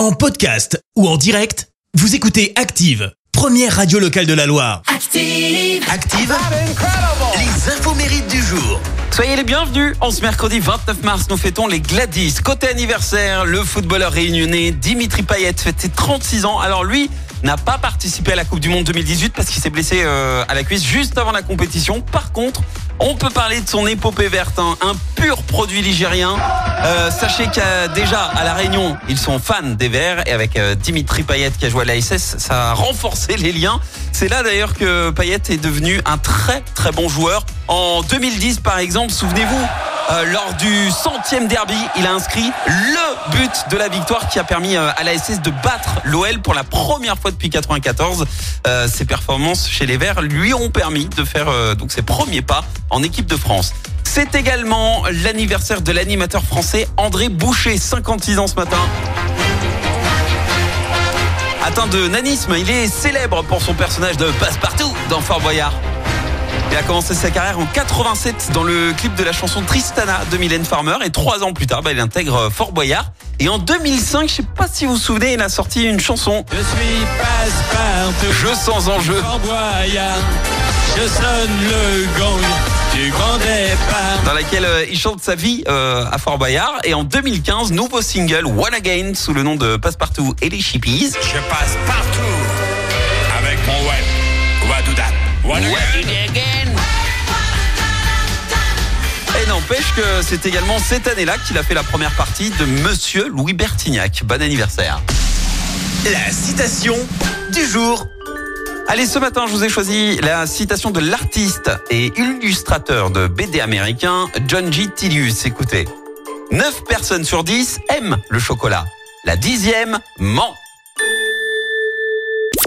En podcast ou en direct, vous écoutez Active, première radio locale de la Loire. Active. Active, les infos mérites du jour. Soyez les bienvenus. En ce mercredi 29 mars, nous fêtons les Gladys. Côté anniversaire, le footballeur réunionnais Dimitri Payet fête ses 36 ans. Alors lui n'a pas participé à la Coupe du Monde 2018 parce qu'il s'est blessé euh, à la cuisse juste avant la compétition. Par contre, on peut parler de son épopée verte, hein. un pur produit ligérien. Euh, sachez qu'à déjà à la Réunion, ils sont fans des Verts et avec euh, Dimitri Payet qui a joué à la SS, ça a renforcé les liens. C'est là d'ailleurs que Payet est devenu un très très bon joueur. En 2010 par exemple, souvenez-vous, euh, lors du centième derby, il a inscrit le but de la victoire qui a permis euh, à la SS de battre l'OL pour la première fois depuis 94. Euh, ses performances chez les Verts lui ont permis de faire euh, donc ses premiers pas en équipe de France. C'est également l'anniversaire de l'animateur français André Boucher, 56 ans ce matin. Atteint de nanisme, il est célèbre pour son personnage de Passepartout dans Fort Boyard. Il a commencé sa carrière en 87 dans le clip de la chanson Tristana de Mylène Farmer et trois ans plus tard, bah, il intègre Fort Boyard. Et en 2005, je sais pas si vous vous souvenez, il a sorti une chanson Je suis passe-partout, Jeu sans enjeu. Fort Boyard. Je sonne le gong du grand départ. dans laquelle euh, il chante sa vie euh, à Fort Boyard. Et en 2015, nouveau single One Again sous le nom de Passepartout et les Chippies. Je passe partout Again. Et n'empêche que c'est également cette année-là qu'il a fait la première partie de Monsieur Louis Bertignac. Bon anniversaire. La citation du jour. Allez, ce matin, je vous ai choisi la citation de l'artiste et illustrateur de BD américain John G. Tilius. Écoutez. 9 personnes sur 10 aiment le chocolat. La dixième ment.